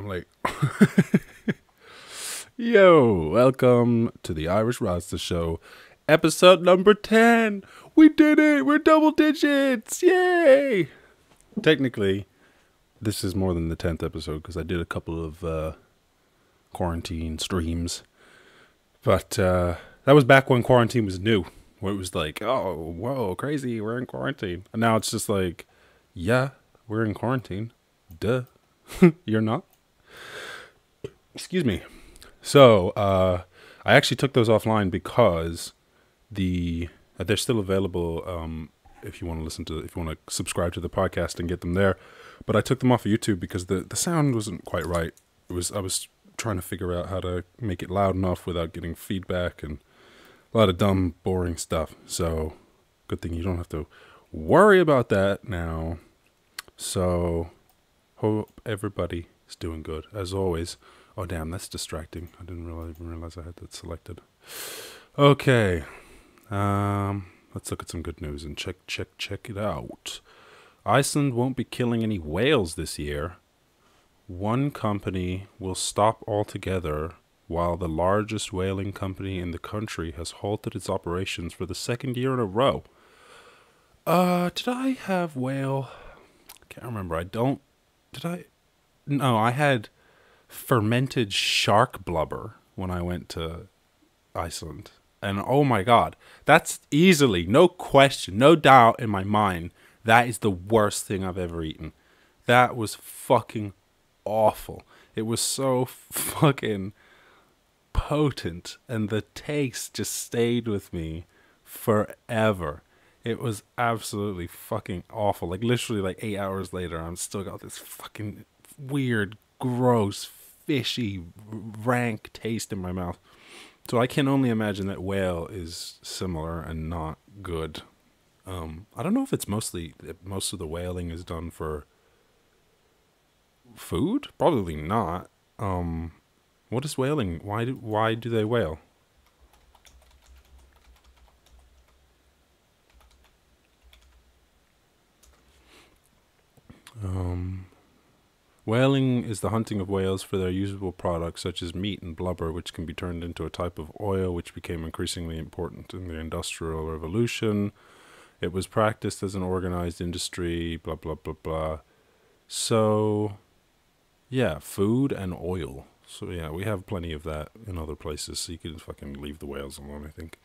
I'm like, Yo, welcome to the Irish Rasta Show, episode number 10. We did it! We're double digits! Yay! Technically, this is more than the 10th episode because I did a couple of uh, quarantine streams. But uh, that was back when quarantine was new, where it was like, oh, whoa, crazy, we're in quarantine. And now it's just like, yeah, we're in quarantine. Duh. You're not? Excuse me. So, uh, I actually took those offline because the uh, they're still available um, if you want to listen to if you want to subscribe to the podcast and get them there. But I took them off of YouTube because the the sound wasn't quite right. It was I was trying to figure out how to make it loud enough without getting feedback and a lot of dumb, boring stuff. So, good thing you don't have to worry about that now. So, hope everybody is doing good as always. Oh damn, that's distracting. I didn't realize, even realize I had that selected. Okay, um, let's look at some good news and check check check it out. Iceland won't be killing any whales this year. One company will stop altogether while the largest whaling company in the country has halted its operations for the second year in a row. Uh, did I have whale? Can't remember. I don't. Did I? No, I had fermented shark blubber when I went to Iceland. And oh my god, that's easily, no question, no doubt in my mind, that is the worst thing I've ever eaten. That was fucking awful. It was so fucking potent, and the taste just stayed with me forever. It was absolutely fucking awful. Like literally, like eight hours later, I'm still got this fucking weird, gross, fishy, rank taste in my mouth. So I can only imagine that whale is similar and not good. Um, I don't know if it's mostly most of the whaling is done for food. Probably not. Um, what is whaling? Why do why do they whale? Um, whaling is the hunting of whales for their usable products such as meat and blubber, which can be turned into a type of oil, which became increasingly important in the Industrial Revolution. It was practiced as an organized industry, blah, blah, blah, blah. So, yeah, food and oil. So, yeah, we have plenty of that in other places, so you can fucking leave the whales alone, I think.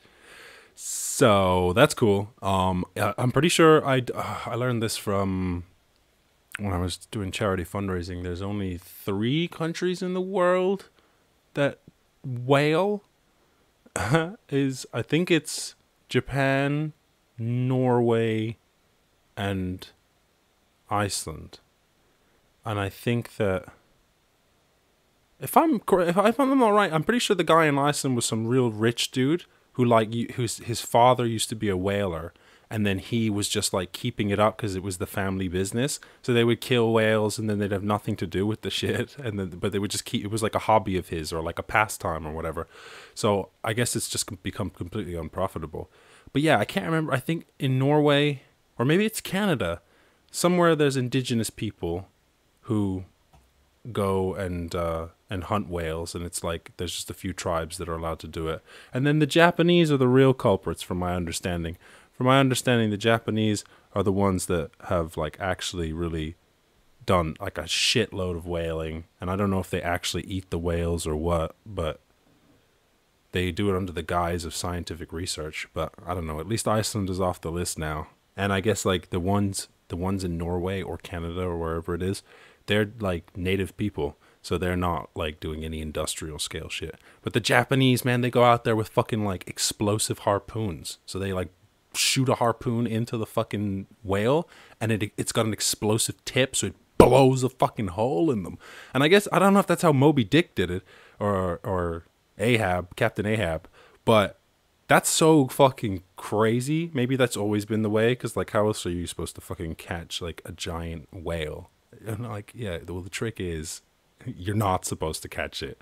So, that's cool. Um, I'm pretty sure I, uh, I learned this from when I was doing charity fundraising, there's only three countries in the world that whale is. I think it's Japan, Norway, and Iceland. And I think that if I'm if I'm not right, I'm pretty sure the guy in Iceland was some real rich dude who like whose his father used to be a whaler and then he was just like keeping it up because it was the family business. So they would kill whales, and then they'd have nothing to do with the shit, and then but they would just keep. It was like a hobby of his, or like a pastime, or whatever. So I guess it's just become completely unprofitable. But yeah, I can't remember. I think in Norway, or maybe it's Canada, somewhere there's indigenous people who go and uh, and hunt whales, and it's like there's just a few tribes that are allowed to do it, and then the Japanese are the real culprits, from my understanding from my understanding, the Japanese are the ones that have like actually really done like a shitload of whaling, and I don't know if they actually eat the whales or what, but they do it under the guise of scientific research. But I don't know. At least Iceland is off the list now, and I guess like the ones the ones in Norway or Canada or wherever it is, they're like native people. So they're not like doing any industrial scale shit. But the Japanese, man, they go out there with fucking like explosive harpoons. So they like shoot a harpoon into the fucking whale and it it's got an explosive tip so it blows a fucking hole in them. And I guess I don't know if that's how Moby Dick did it or or Ahab, Captain Ahab, but that's so fucking crazy. Maybe that's always been the way cuz like how else are you supposed to fucking catch like a giant whale? And like yeah, well the trick is you're not supposed to catch it.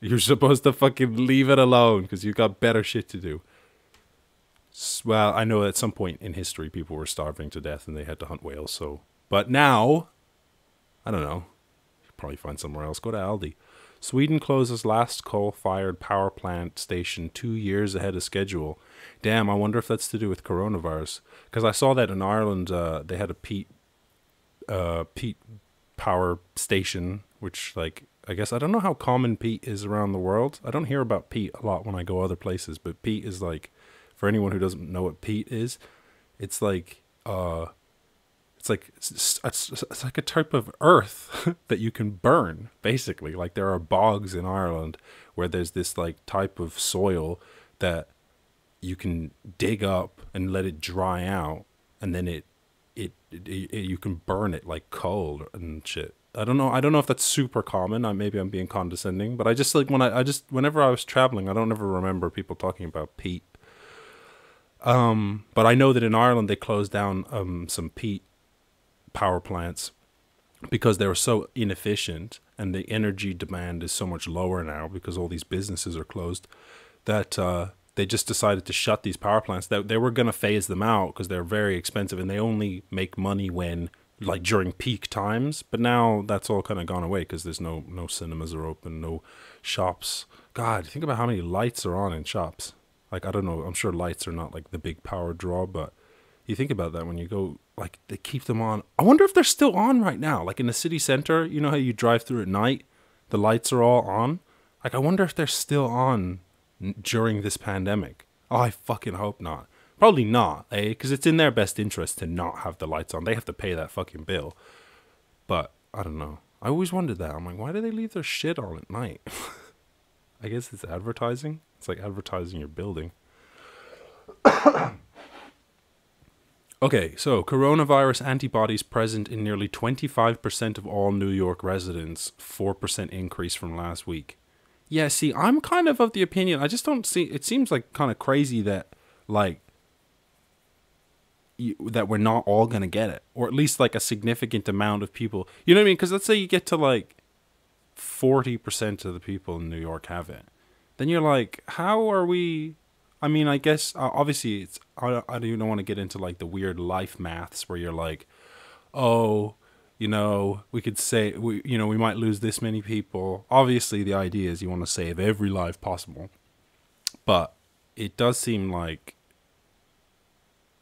You're supposed to fucking leave it alone cuz you've got better shit to do well, I know at some point in history people were starving to death and they had to hunt whales. So, but now, I don't know. probably find somewhere else. Go to Aldi. Sweden closes last coal-fired power plant station two years ahead of schedule. Damn, I wonder if that's to do with coronavirus. Because I saw that in Ireland, uh, they had a peat, uh, peat power station, which like I guess I don't know how common peat is around the world. I don't hear about peat a lot when I go other places, but peat is like, for anyone who doesn't know what peat is, it's like uh, it's like it's, it's, it's like a type of earth that you can burn basically. Like there are bogs in ireland where there's this like type of soil that you can dig up and let it dry out and then it it, it, it you can burn it like coal and shit. I don't know i don't know if that's super common. I, maybe i'm being condescending but i just like when I, I just whenever i was traveling i don't ever remember people talking about peat um, but I know that in Ireland they closed down um, some peat power plants because they were so inefficient and the energy demand is so much lower now because all these businesses are closed that uh, they just decided to shut these power plants. They, they were going to phase them out because they're very expensive and they only make money when like during peak times. But now that's all kind of gone away because there's no no cinemas are open, no shops. God, think about how many lights are on in shops. Like I don't know, I'm sure lights are not like the big power draw, but you think about that when you go like they keep them on. I wonder if they're still on right now. Like in the city center, you know how you drive through at night, the lights are all on. Like I wonder if they're still on during this pandemic. Oh, I fucking hope not. Probably not, eh? Because it's in their best interest to not have the lights on. They have to pay that fucking bill. But I don't know. I always wondered that. I'm like, why do they leave their shit on at night? I guess it's advertising. It's like advertising your building. Okay, so coronavirus antibodies present in nearly 25% of all New York residents, 4% increase from last week. Yeah, see, I'm kind of of the opinion, I just don't see, it seems like kind of crazy that, like, you, that we're not all going to get it, or at least like a significant amount of people. You know what I mean? Because let's say you get to like 40% of the people in New York have it. Then you're like, how are we I mean, I guess uh, obviously it's I, I don't want to get into like the weird life maths where you're like, oh, you know, we could say we you know we might lose this many people. Obviously, the idea is you want to save every life possible, but it does seem like.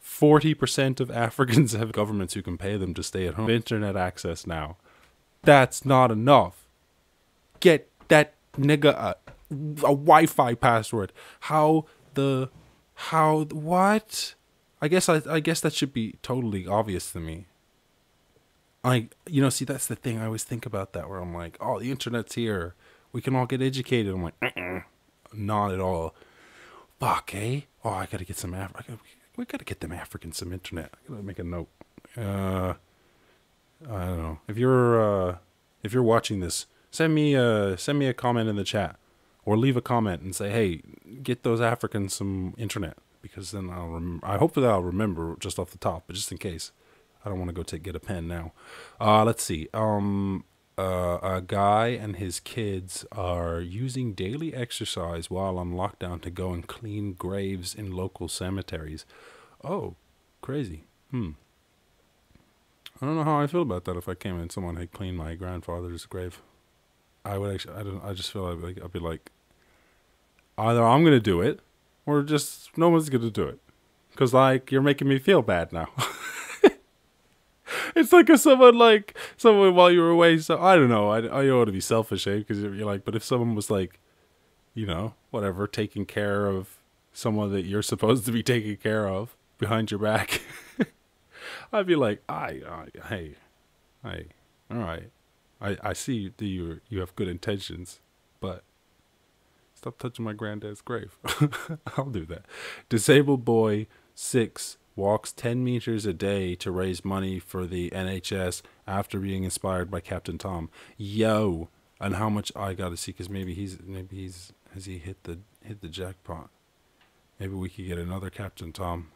40% of Africans have governments who can pay them to stay at home. Internet access now. That's not enough. Get that nigga a, a Wi Fi password. How the how what? I guess I I guess that should be totally obvious to me. I you know see that's the thing. I always think about that where I'm like oh the internet's here. We can all get educated. I'm like not at all. Fuck eh? Oh I gotta get some Af- we gotta get them Africans some internet. I gotta make a note. Uh I don't know. If you're uh if you're watching this send me uh send me a comment in the chat or leave a comment and say, "Hey, get those Africans some internet," because then I'll rem- I hope that I'll remember just off the top, but just in case, I don't want to go take get a pen now. Uh, let's see. Um, uh, a guy and his kids are using daily exercise while on lockdown to go and clean graves in local cemeteries. Oh, crazy. Hmm. I don't know how I feel about that if I came and someone had cleaned my grandfather's grave. I would actually. I don't. I just feel like I'd be like, either I'm gonna do it, or just no one's gonna do it, because like you're making me feel bad now. it's like if someone like someone while you were away. So I don't know. I I don't to be selfish, eh? Because you're like, but if someone was like, you know, whatever, taking care of someone that you're supposed to be taking care of behind your back, I'd be like, I, I hey, hey, all right. I, I see that you you have good intentions, but stop touching my granddad's grave. I'll do that. Disabled boy six walks 10 meters a day to raise money for the NHS after being inspired by Captain Tom. Yo, and how much I got to see cuz maybe he's maybe he's has he hit the hit the jackpot. Maybe we could get another Captain Tom.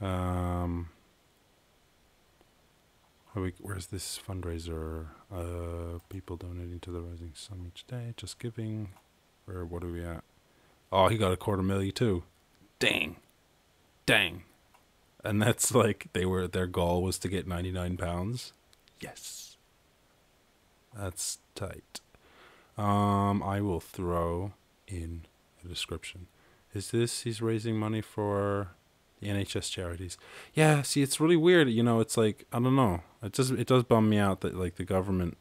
Um where's this fundraiser? Uh, people donating to the Rising Sun each day. Just giving. Where? What are we at? Oh, he got a quarter million too. Dang, dang. And that's like they were their goal was to get ninety nine pounds. Yes. That's tight. Um, I will throw in a description. Is this he's raising money for the NHS charities? Yeah. See, it's really weird. You know, it's like I don't know. It just it does bum me out that like the government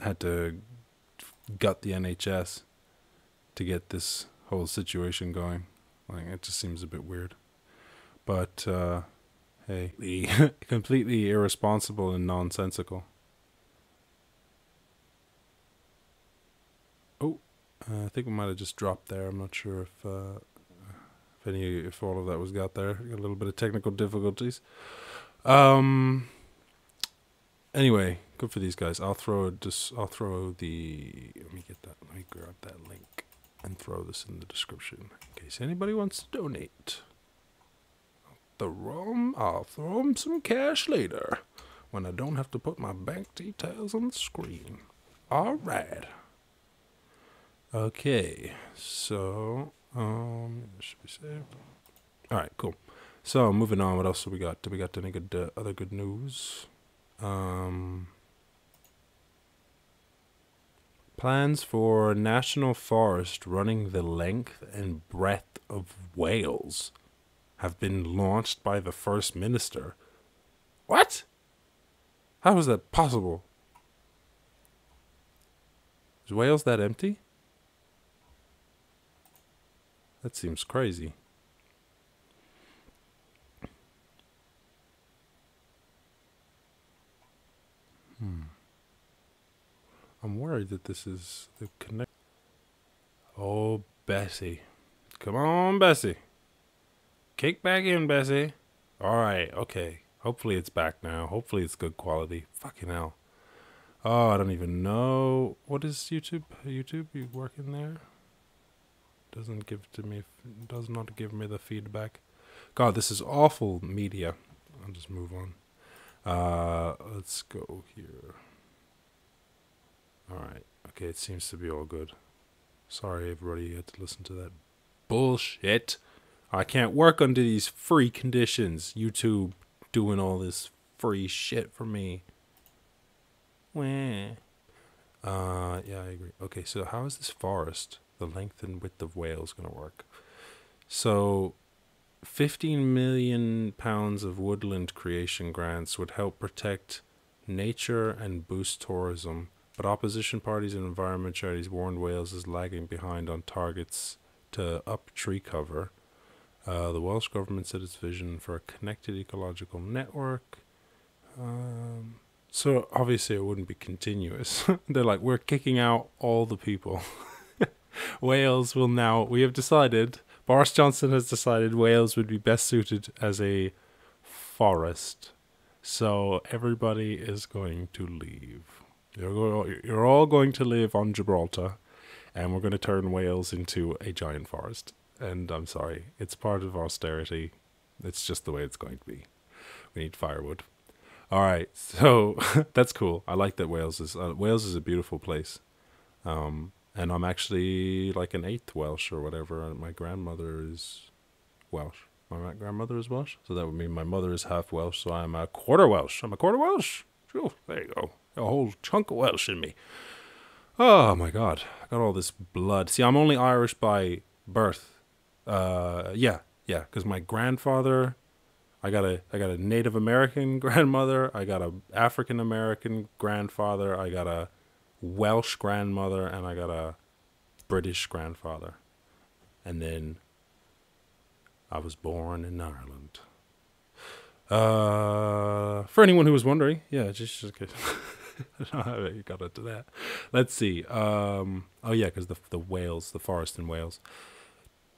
had to gut the NHS to get this whole situation going. Like it just seems a bit weird. But uh hey, completely irresponsible and nonsensical. Oh, uh, I think we might have just dropped there. I'm not sure if uh if any if all of that was got there. Got a little bit of technical difficulties. Um anyway, good for these guys. I'll throw just I'll throw the let me get that let me grab that link and throw this in the description in case anybody wants to donate. The rum, I'll throw them some cash later when I don't have to put my bank details on the screen. All right. Okay, so um, should be saved. All right, cool. So moving on, what else do we got? Do we got any good uh, other good news? Um, plans for national forest running the length and breadth of Wales have been launched by the first minister. What? How is that possible? Is Wales that empty? That seems crazy. Hmm. I'm worried that this is the connect. Oh, Bessie. Come on, Bessie. Kick back in, Bessie. All right, okay. Hopefully it's back now. Hopefully it's good quality. Fucking hell. Oh, I don't even know. What is YouTube? YouTube, you working there? Doesn't give to me. Does not give me the feedback. God, this is awful media. I'll just move on. Uh, let's go here. All right. Okay, it seems to be all good. Sorry, everybody, you had to listen to that bullshit. I can't work under these free conditions. YouTube doing all this free shit for me. Wah. Uh, yeah, I agree. Okay, so how is this forest, the length and width of Wales, going to work? So, 15 million pounds of woodland creation grants would help protect nature and boost tourism, but opposition parties and environment charities warned Wales is lagging behind on targets to up tree cover. Uh, the Welsh government set its vision for a connected ecological network. Um, so obviously it wouldn't be continuous. They're like, we're kicking out all the people. Wales will now, we have decided, Boris Johnson has decided Wales would be best suited as a forest. So everybody is going to leave. You're, you're all going to live on Gibraltar, and we're going to turn Wales into a giant forest and I'm sorry, it's part of austerity. It's just the way it's going to be. We need firewood. All right, so that's cool. I like that Wales is uh, Wales is a beautiful place, um, and I'm actually like an eighth Welsh or whatever. My grandmother is Welsh. My grandmother is Welsh, so that would mean my mother is half Welsh. So I'm a quarter Welsh. I'm a quarter Welsh. There you go. A whole chunk of Welsh in me. Oh my God, I got all this blood. See, I'm only Irish by birth uh, yeah, yeah, because my grandfather, I got a I got a Native American grandmother, I got a African American grandfather, I got a Welsh grandmother, and I got a British grandfather, and then I was born in Ireland. Uh, for anyone who was wondering, yeah, just just you got into that. Let's see. Um, oh yeah, because the the Wales, the forest in Wales.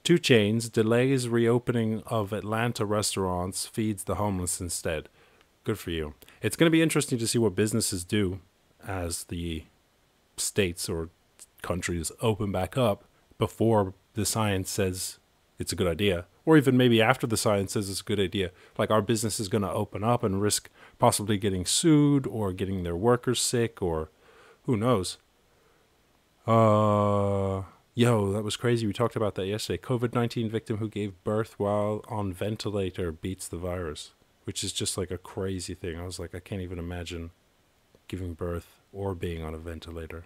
2 Chainz delays reopening of Atlanta restaurants, feeds the homeless instead. Good for you. It's going to be interesting to see what businesses do as the states or countries open back up before the science says it's a good idea, or even maybe after the science says it's a good idea. Like our business is going to open up and risk possibly getting sued or getting their workers sick, or who knows. Uh, Yo, that was crazy. We talked about that yesterday. COVID 19 victim who gave birth while on ventilator beats the virus, which is just like a crazy thing. I was like, I can't even imagine giving birth, or being on a ventilator.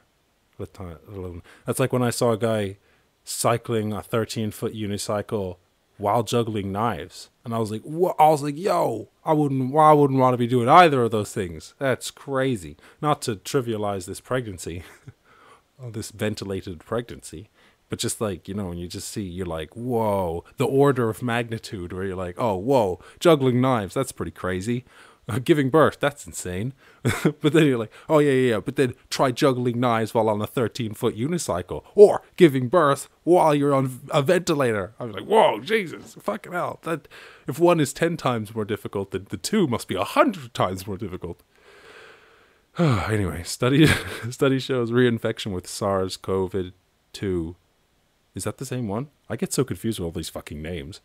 Let alone. That's like when I saw a guy cycling a 13 foot unicycle while juggling knives, and I was like, "What?" I was like, "Yo, I wouldn't. I wouldn't want to be doing either of those things. That's crazy." Not to trivialize this pregnancy, this ventilated pregnancy, but just like you know, when you just see, you're like, "Whoa!" The order of magnitude, where you're like, "Oh, whoa!" Juggling knives. That's pretty crazy. Giving birth, that's insane. but then you're like, oh yeah, yeah, yeah. But then try juggling knives while on a 13 foot unicycle, or giving birth while you're on a ventilator. I was like, whoa, Jesus, fucking hell. That if one is 10 times more difficult, then the two must be a hundred times more difficult. anyway, study study shows reinfection with SARS-CoV-2. Is that the same one? I get so confused with all these fucking names.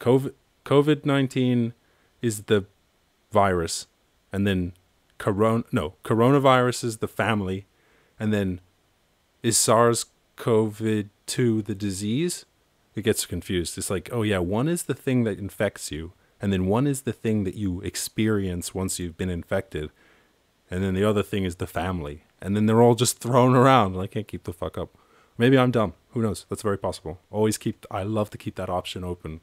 COVID COVID nineteen is the virus, and then corona no coronavirus is the family, and then is SARS CoV two the disease? It gets confused. It's like, oh yeah, one is the thing that infects you, and then one is the thing that you experience once you've been infected, and then the other thing is the family, and then they're all just thrown around. I can't keep the fuck up. Maybe I'm dumb. Who knows? That's very possible. Always keep. I love to keep that option open.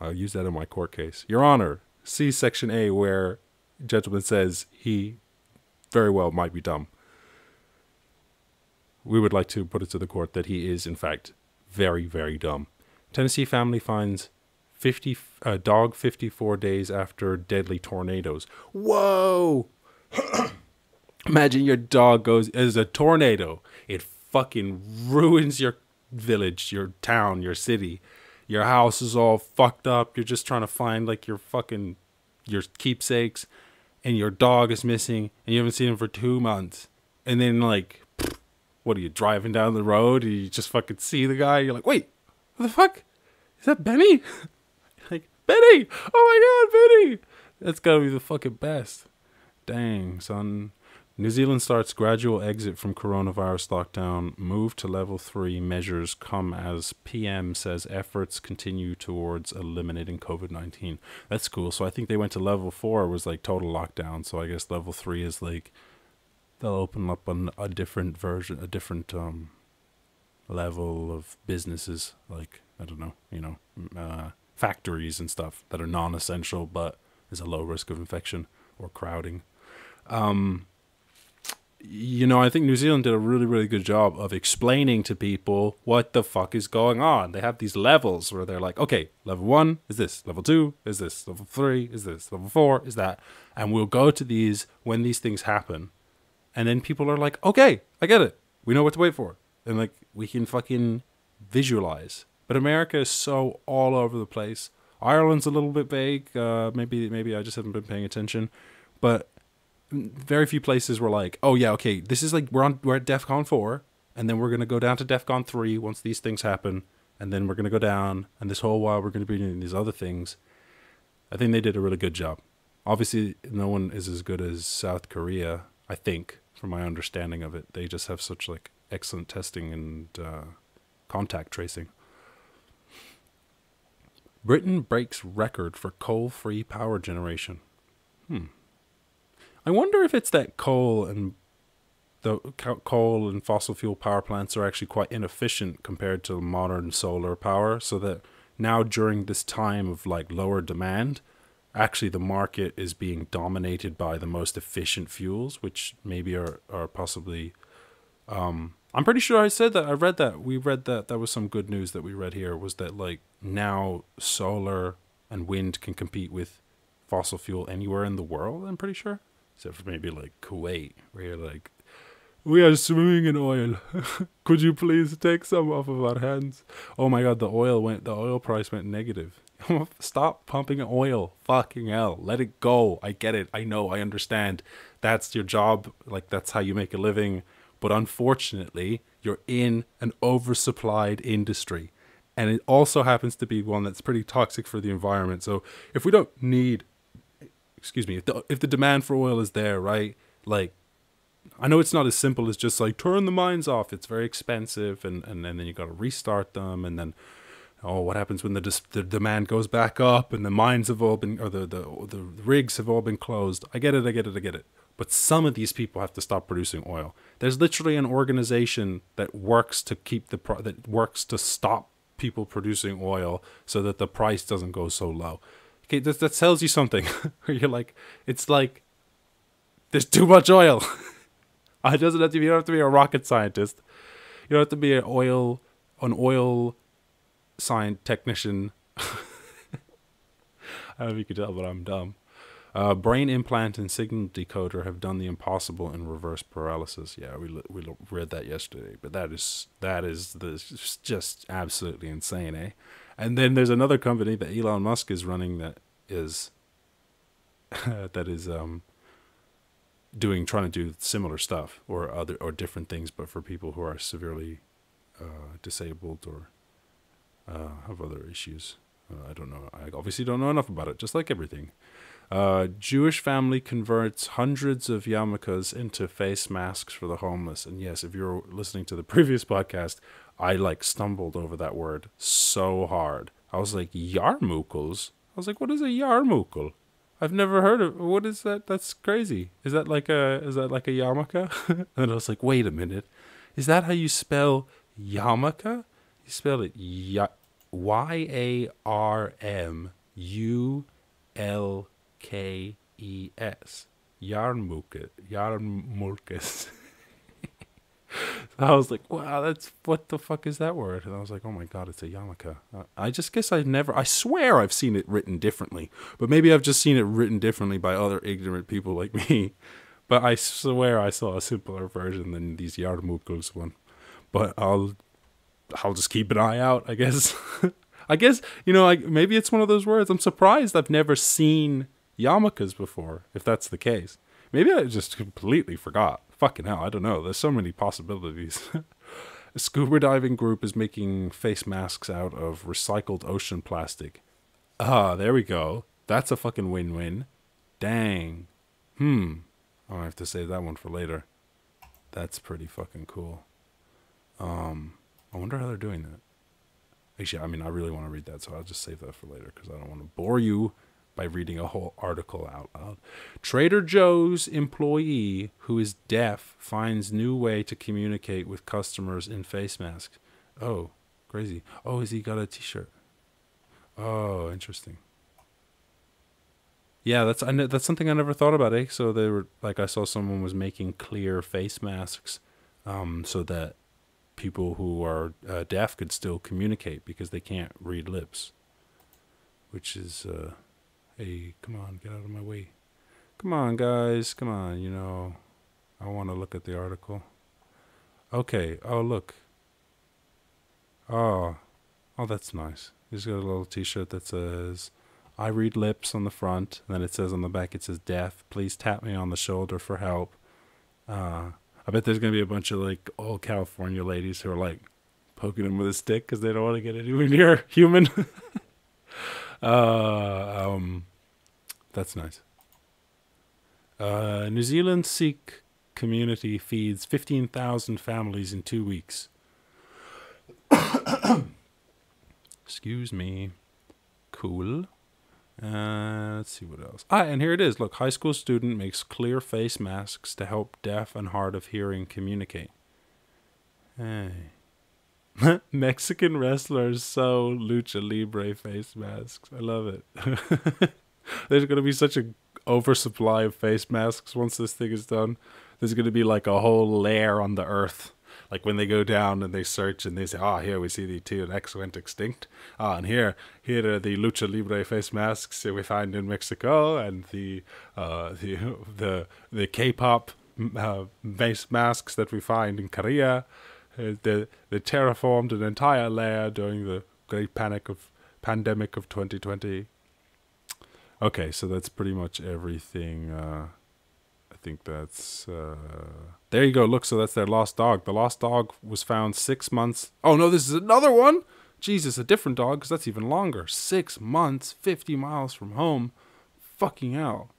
I'll use that in my court case. Your Honor, see section A where gentleman says he very well might be dumb. We would like to put it to the court that he is in fact very very dumb. Tennessee family finds 50 uh, dog 54 days after deadly tornadoes. Whoa! Imagine your dog goes as a tornado. It fucking ruins your village, your town, your city your house is all fucked up. You're just trying to find like your fucking your keepsakes, and your dog is missing, and you haven't seen him for two months. And then like, what are you driving down the road? And you just fucking see the guy. You're like, wait, what the fuck? Is that Benny? like Benny? Oh my god, Benny! That's gotta be the fucking best. Dang, son. New Zealand starts gradual exit from coronavirus lockdown. Move to level three measures come as PM says efforts continue towards eliminating COVID 19. That's cool. So I think they went to level four, was like total lockdown. So I guess level three is like they'll open up an, a different version, a different um, level of businesses. Like, I don't know, you know, uh, factories and stuff that are non essential but is a low risk of infection or crowding. Um, you know, I think New Zealand did a really, really good job of explaining to people what the fuck is going on. They have these levels where they're like, okay, level one is this, level two is this, level three is this, level four is that. And we'll go to these when these things happen. And then people are like, okay, I get it. We know what to wait for. And like, we can fucking visualize. But America is so all over the place. Ireland's a little bit vague. Uh, maybe, maybe I just haven't been paying attention. But very few places were like, oh yeah, okay, this is like we're on we're at DEFCON four, and then we're gonna go down to DEFCON three once these things happen, and then we're gonna go down, and this whole while we're gonna be doing these other things. I think they did a really good job. Obviously, no one is as good as South Korea. I think, from my understanding of it, they just have such like excellent testing and uh, contact tracing. Britain breaks record for coal-free power generation. Hmm. I wonder if it's that coal and the coal and fossil fuel power plants are actually quite inefficient compared to modern solar power so that now during this time of like lower demand actually the market is being dominated by the most efficient fuels which maybe are are possibly um I'm pretty sure I said that I read that we read that that was some good news that we read here was that like now solar and wind can compete with fossil fuel anywhere in the world I'm pretty sure except for maybe like Kuwait, where you're like, we are swimming in oil. Could you please take some off of our hands? Oh my god, the oil went, the oil price went negative. Stop pumping oil. Fucking hell. Let it go. I get it. I know. I understand. That's your job. Like, that's how you make a living. But unfortunately, you're in an oversupplied industry. And it also happens to be one that's pretty toxic for the environment. So if we don't need excuse me, if the if the demand for oil is there, right? Like I know it's not as simple as just like turn the mines off. It's very expensive, and and, and then you got to restart them, and then oh, what happens when the dis- the demand goes back up and the mines have all been or the, the the rigs have all been closed? I get it, I get it, I get it. but some of these people have to stop producing oil. There's literally an organization that works to keep the pro- that works to stop people producing oil so that the price doesn't go so low. Okay, that that tells you something. You're like, it's like there's too much oil. it doesn't have to be. You don't have to be a rocket scientist. You don't have to be an oil an oil science technician. I don't know if you could tell, but I'm dumb. Uh, brain implant and signal decoder have done the impossible in reverse paralysis. Yeah, we we read that yesterday, but that is that is the just absolutely insane, eh? And then there's another company that Elon Musk is running that is that is um doing trying to do similar stuff or other or different things, but for people who are severely uh, disabled or uh, have other issues. Uh, I don't know. I obviously don't know enough about it. Just like everything. Uh, Jewish family converts hundreds of yarmulkes into face masks for the homeless. And yes, if you're listening to the previous podcast, I like stumbled over that word so hard. I was like, yarmulkes? I was like, what is a yarmulke? I've never heard of what is that? That's crazy. Is that like a is that like a yarmulke? and I was like, wait a minute. Is that how you spell yarmulke? You spell it Y A R M U L K E S. Yarmulke. Yarmulkes. I was like, wow, that's what the fuck is that word? And I was like, oh my god, it's a yarmulke. Uh, I just guess I never, I swear I've seen it written differently, but maybe I've just seen it written differently by other ignorant people like me. But I swear I saw a simpler version than these yarmulkes one. But I'll, I'll just keep an eye out, I guess. I guess you know, like maybe it's one of those words. I'm surprised I've never seen yarmulkes before, if that's the case. Maybe I just completely forgot. Fucking hell, I don't know. There's so many possibilities. A scuba diving group is making face masks out of recycled ocean plastic. Ah, there we go. That's a fucking win win. Dang. Hmm. i have to save that one for later. That's pretty fucking cool. Um, I wonder how they're doing that. Actually, I mean, I really want to read that, so I'll just save that for later because I don't want to bore you by reading a whole article out loud. Trader Joe's employee who is deaf finds new way to communicate with customers in face masks. Oh, crazy. Oh, has he got a t-shirt? Oh, interesting. Yeah, that's I know, that's something I never thought about. Eh? So they were like I saw someone was making clear face masks, um, so that people who are uh, deaf could still communicate because they can't read lips, which is uh, Hey, come on, get out of my way. Come on, guys, come on, you know. I want to look at the article. Okay, oh, look. Oh, oh, that's nice. He's got a little t shirt that says, I read lips on the front, and then it says on the back, it says deaf. Please tap me on the shoulder for help. Uh, I bet there's going to be a bunch of like old California ladies who are like poking him with a stick because they don't want to get anywhere near human. Uh, um, that's nice. Uh, New Zealand Sikh community feeds 15,000 families in two weeks. Excuse me. Cool. Uh, let's see what else. Ah, and here it is. Look, high school student makes clear face masks to help deaf and hard of hearing communicate. Hey. Mexican wrestlers sew lucha libre face masks. I love it. There's to be such a oversupply of face masks once this thing is done. There's to be like a whole layer on the earth. Like when they go down and they search and they say, "Ah, oh, here we see the T-Rex went extinct. Ah, and here, here are the lucha libre face masks that we find in Mexico, and the uh, the the the K-pop uh, face masks that we find in Korea." Uh, they, they terraformed an entire layer during the great panic of pandemic of 2020. Okay, so that's pretty much everything. Uh, I think that's. Uh, there you go. Look, so that's their lost dog. The lost dog was found six months. Oh no, this is another one. Jesus, a different dog, because that's even longer. Six months, 50 miles from home. Fucking hell.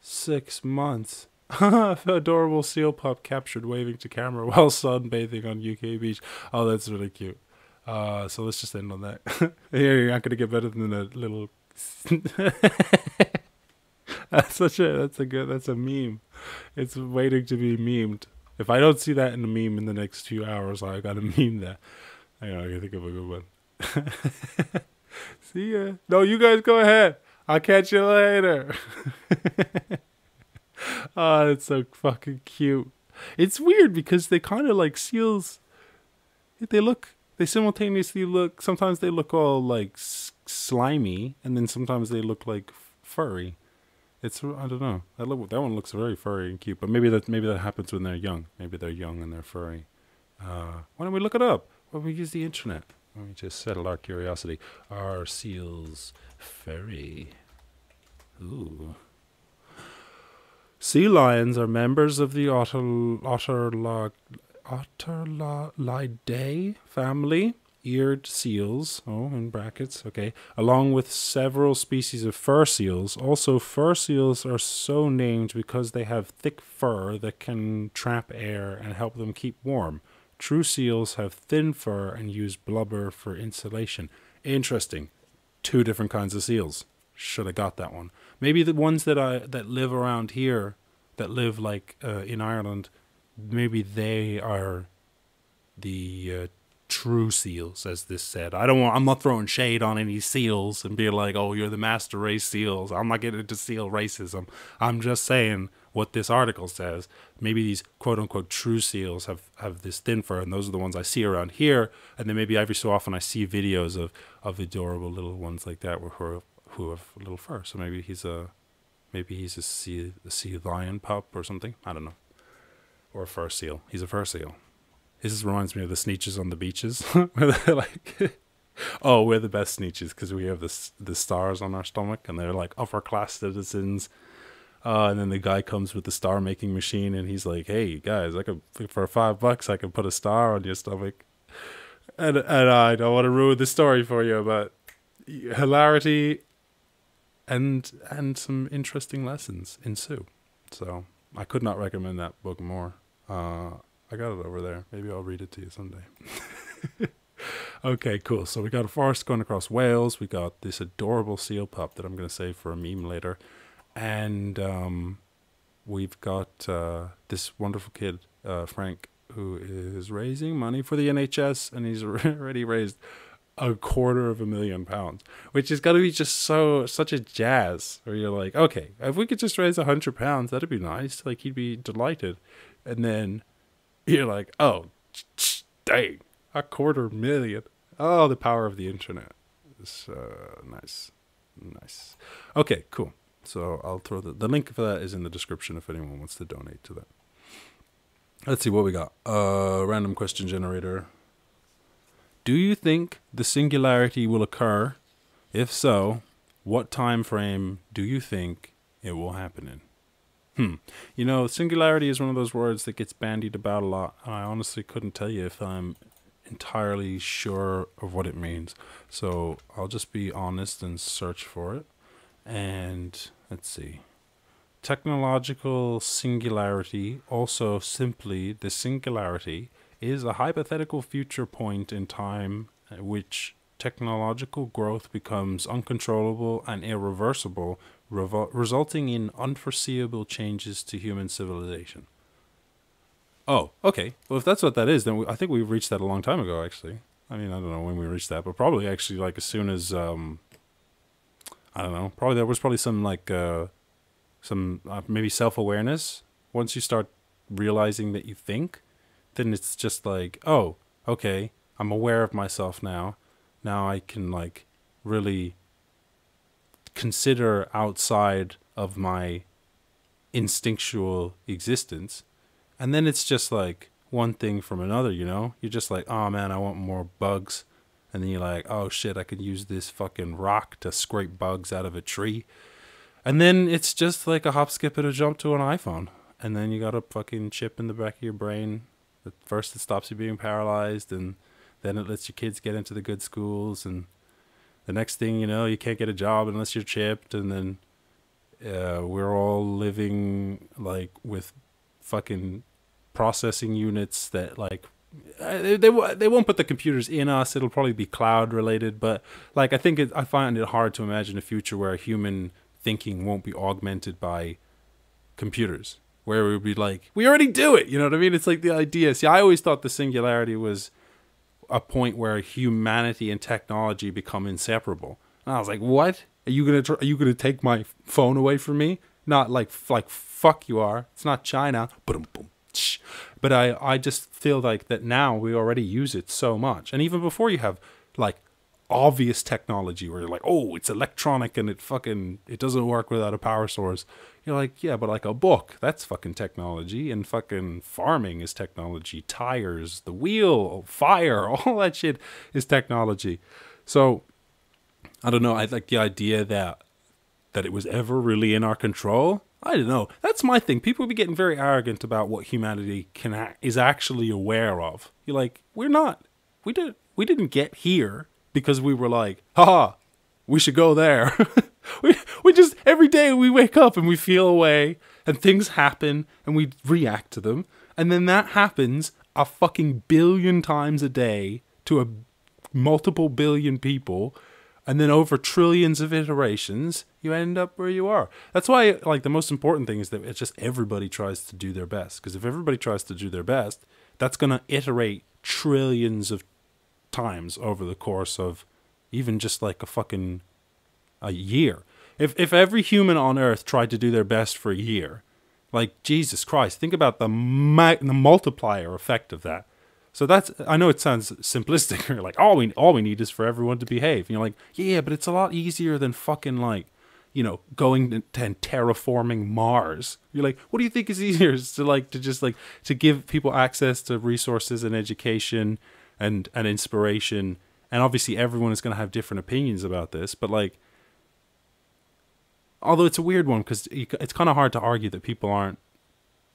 Six months. Adorable seal pup captured waving to camera while sunbathing on UK beach. Oh, that's really cute. Uh, so let's just end on that. Here, you're not going to get better than a little. that's such a that's a good that's a meme. It's waiting to be memed. If I don't see that in a meme in the next few hours, I gotta meme that. I know I can think of a good one. see ya. No, you guys go ahead. I'll catch you later. Oh, it's so fucking cute. It's weird because they kind of like seals. They look. They simultaneously look. Sometimes they look all like slimy, and then sometimes they look like furry. It's I don't know. That look, that one looks very furry and cute, but maybe that maybe that happens when they're young. Maybe they're young and they're furry. Uh, why don't we look it up? Why don't we use the internet? Don't we just settle our curiosity? Are seals furry? Ooh. Sea lions are members of the otter, family, eared seals, oh, in brackets, okay, along with several species of fur seals. Also, fur seals are so named because they have thick fur that can trap air and help them keep warm. True seals have thin fur and use blubber for insulation. Interesting. Two different kinds of seals. Should have got that one. Maybe the ones that I that live around here, that live like uh, in Ireland, maybe they are the uh, true seals, as this said. I don't want. I'm not throwing shade on any seals and being like, "Oh, you're the master race seals." I'm not getting into seal racism. I'm just saying what this article says. Maybe these quote unquote true seals have have this thin fur, and those are the ones I see around here. And then maybe every so often I see videos of of adorable little ones like that who are who have little fur. So maybe he's a maybe he's a sea a sea lion pup or something. I don't know. Or a fur seal. He's a fur seal. This reminds me of the sneetches on the beaches, where they're like, "Oh, we're the best sneetches because we have the the stars on our stomach, and they're like upper class citizens." Uh, and then the guy comes with the star making machine, and he's like, "Hey guys, I could for five bucks, I can put a star on your stomach." And and I don't want to ruin the story for you, but hilarity and and some interesting lessons ensue. So I could not recommend that book more. Uh, I got it over there. Maybe I'll read it to you someday. okay, cool. So we got a forest going across Wales. We got this adorable seal pup that I'm going to save for a meme later, and um, we've got uh, this wonderful kid, uh, Frank, who is raising money for the NHS, and he's already raised a quarter of a million pounds, which is gonna be just so such a jazz. Where you're like, okay, if we could just raise a hundred pounds, that'd be nice. Like he'd be delighted, and then you're like, oh, dang, a quarter million. Oh, the power of the internet. It's uh, nice, nice. Okay, cool. So I'll throw the the link for that is in the description if anyone wants to donate to that. Let's see what we got. Uh, random question generator. Do you think the singularity will occur? If so, what time frame do you think it will happen in? Hmm. You know, singularity is one of those words that gets bandied about a lot, and I honestly couldn't tell you if I'm entirely sure of what it means. So I'll just be honest and search for it. And let's see. Technological singularity, also simply the singularity, is a hypothetical future point in time at which technological growth becomes uncontrollable and irreversible, revol- resulting in unforeseeable changes to human civilization. Oh, okay. Well, if that's what that is, then we, I think we've reached that a long time ago, actually. I mean, I don't know when we reached that, but probably actually like as soon as, um, I don't know, probably there was probably some like, uh, some uh, maybe self awareness. Once you start realizing that you think, then it's just like, oh, okay, I'm aware of myself now. Now I can like really consider outside of my instinctual existence. And then it's just like one thing from another, you know? You're just like, oh man, I want more bugs. And then you're like, oh shit, I could use this fucking rock to scrape bugs out of a tree. And then it's just like a hop, skip, and a jump to an iPhone. And then you got a fucking chip in the back of your brain first, it stops you being paralyzed, and then it lets your kids get into the good schools. And the next thing you know, you can't get a job unless you're chipped. And then uh, we're all living like with fucking processing units that like uh, they, they they won't put the computers in us. It'll probably be cloud related, but like I think it, I find it hard to imagine a future where human thinking won't be augmented by computers where we would be like we already do it you know what i mean? It's like the idea. See i always thought the singularity was a point where humanity and technology become inseparable. And i was like what? Are you gonna tr- are you gonna take my phone away from me? Not like like fuck you are. It's not china. But I, I just feel like that now we already use it so much. And even before you have like obvious technology where you're like, oh, it's electronic and it fucking it doesn't work without a power source. You're like, yeah, but like a book, that's fucking technology, and fucking farming is technology. Tires, the wheel, fire, all that shit is technology. So I don't know. I like the idea that that it was ever really in our control. I don't know. That's my thing. People be getting very arrogant about what humanity can is actually aware of. You're like, we're not. We did. We didn't get here because we were like, haha, we should go there. we we just every day we wake up and we feel a way and things happen and we react to them. And then that happens a fucking billion times a day to a multiple billion people. And then over trillions of iterations you end up where you are. That's why like the most important thing is that it's just everybody tries to do their best. Because if everybody tries to do their best that's going to iterate trillions of times over the course of even just like a fucking a year if if every human on earth tried to do their best for a year like jesus christ think about the ma- the multiplier effect of that so that's I know it sounds simplistic. You're like all we all we need is for everyone to behave. And you're like, yeah, but it's a lot easier than fucking like, you know, going to, and terraforming Mars. You're like, what do you think is easier? Is to like to just like to give people access to resources and education and and inspiration. And obviously everyone is going to have different opinions about this, but like although it's a weird one because it's kind of hard to argue that people aren't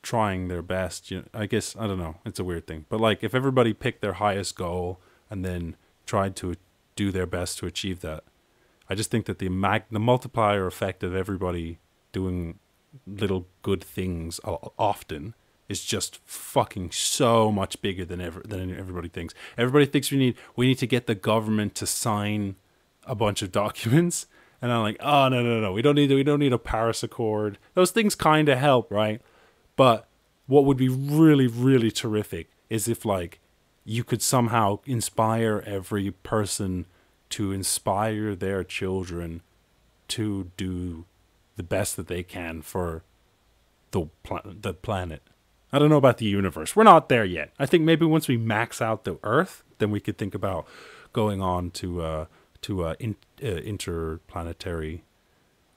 trying their best. You know, I guess I don't know. It's a weird thing, but like if everybody picked their highest goal and then tried to do their best to achieve that, I just think that the mag the multiplier effect of everybody doing little good things often is just fucking so much bigger than ever than everybody thinks. Everybody thinks we need we need to get the government to sign a bunch of documents. And I'm like, oh no no no, we don't need we don't need a Paris Accord. Those things kind of help, right? But what would be really, really terrific is if like you could somehow inspire every person to inspire their children to do the best that they can for the pl- the planet. I don't know about the universe. We're not there yet. I think maybe once we max out the Earth, then we could think about going on to uh, to uh, in, uh, interplanetary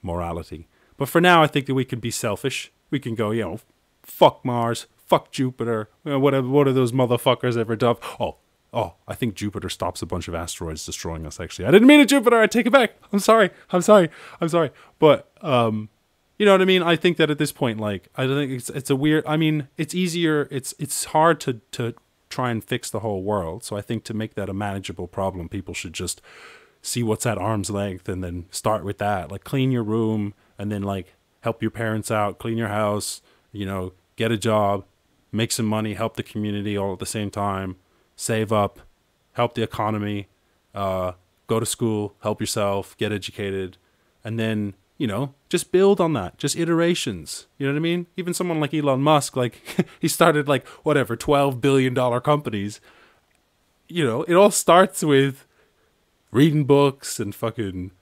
morality. But for now, I think that we can be selfish. We can go, you know, fuck Mars, fuck Jupiter. You know, what, have, what have those motherfuckers ever done? Oh, oh, I think Jupiter stops a bunch of asteroids destroying us, actually. I didn't mean it, Jupiter. I take it back. I'm sorry. I'm sorry. I'm sorry. But, um, you know what I mean? I think that at this point, like, I don't think it's, it's a weird, I mean, it's easier, it's, it's hard to, to try and fix the whole world. So I think to make that a manageable problem, people should just see what's at arm's length and then start with that. Like, clean your room and then, like, help your parents out, clean your house, you know, get a job, make some money, help the community all at the same time, save up, help the economy, uh, go to school, help yourself, get educated, and then you know just build on that, just iterations. You know what I mean? Even someone like Elon Musk, like he started like whatever twelve billion dollar companies. You know, it all starts with reading books and fucking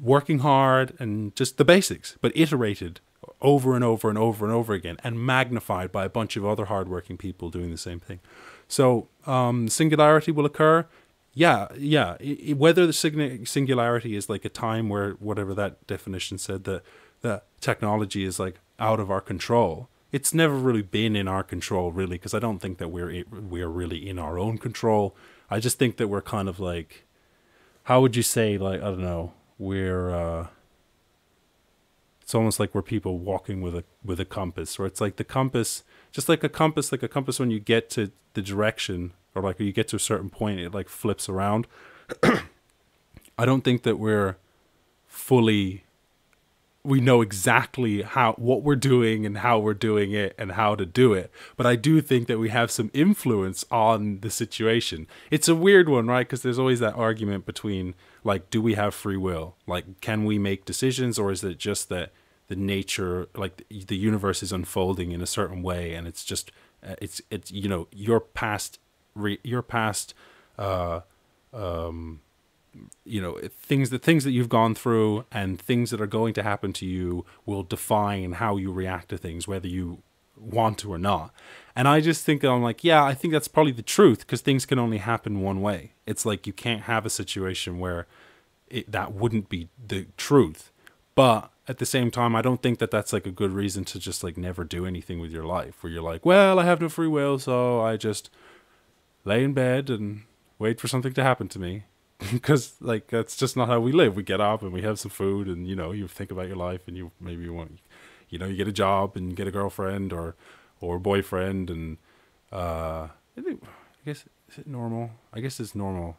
working hard and just the basics, but iterated over and over and over and over again and magnified by a bunch of other hardworking people doing the same thing. So um, singularity will occur. Yeah, yeah. Whether the singularity is like a time where whatever that definition said that that technology is like out of our control. It's never really been in our control, really, because I don't think that we're we're really in our own control. I just think that we're kind of like, how would you say, like I don't know, we're. Uh, it's almost like we're people walking with a with a compass where it's like the compass just like a compass like a compass when you get to the direction or like you get to a certain point it like flips around. I don't think that we're fully we know exactly how what we're doing and how we're doing it and how to do it. But i do think that we have some influence on the situation. It's a weird one right? Because there's always that argument between like do we have free will? Like can we make decisions or is it just that the nature like the universe is unfolding in a certain way and it's just uh, it's it's you know your past re, your past uh um you know things the things that you've gone through and things that are going to happen to you will define how you react to things whether you want to or not. And i just think i'm like yeah i think that's probably the truth because things can only happen one way. It's like you can't have a situation where it, that wouldn't be the truth. But at the same time i don't think that that's like a good reason to just like never do anything with your life where you're like well i have no free will so i just lay in bed and wait for something to happen to me because like that's just not how we live. We get up and we have some food, and you know you think about your life, and you maybe you want, you know, you get a job and get a girlfriend or or boyfriend, and uh, I, guess is it normal? I guess it's normal.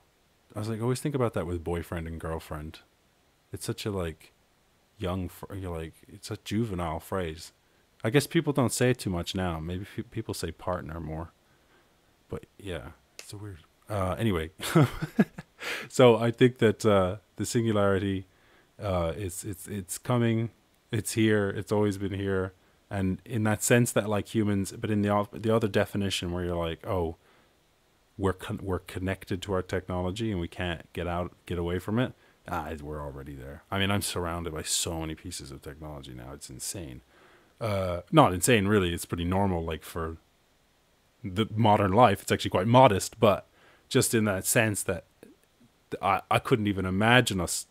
I was like, always think about that with boyfriend and girlfriend. It's such a like young, you're like it's a juvenile phrase. I guess people don't say it too much now. Maybe people say partner more. But yeah, it's a weird. Uh, anyway. so I think that uh, the singularity uh, is it's it's coming, it's here, it's always been here, and in that sense that like humans, but in the the other definition where you're like, oh, we're con- we're connected to our technology and we can't get out get away from it. Ah, we're already there. I mean, I'm surrounded by so many pieces of technology now; it's insane. Uh, not insane, really. It's pretty normal, like for the modern life. It's actually quite modest, but just in that sense that I, I couldn't even imagine us.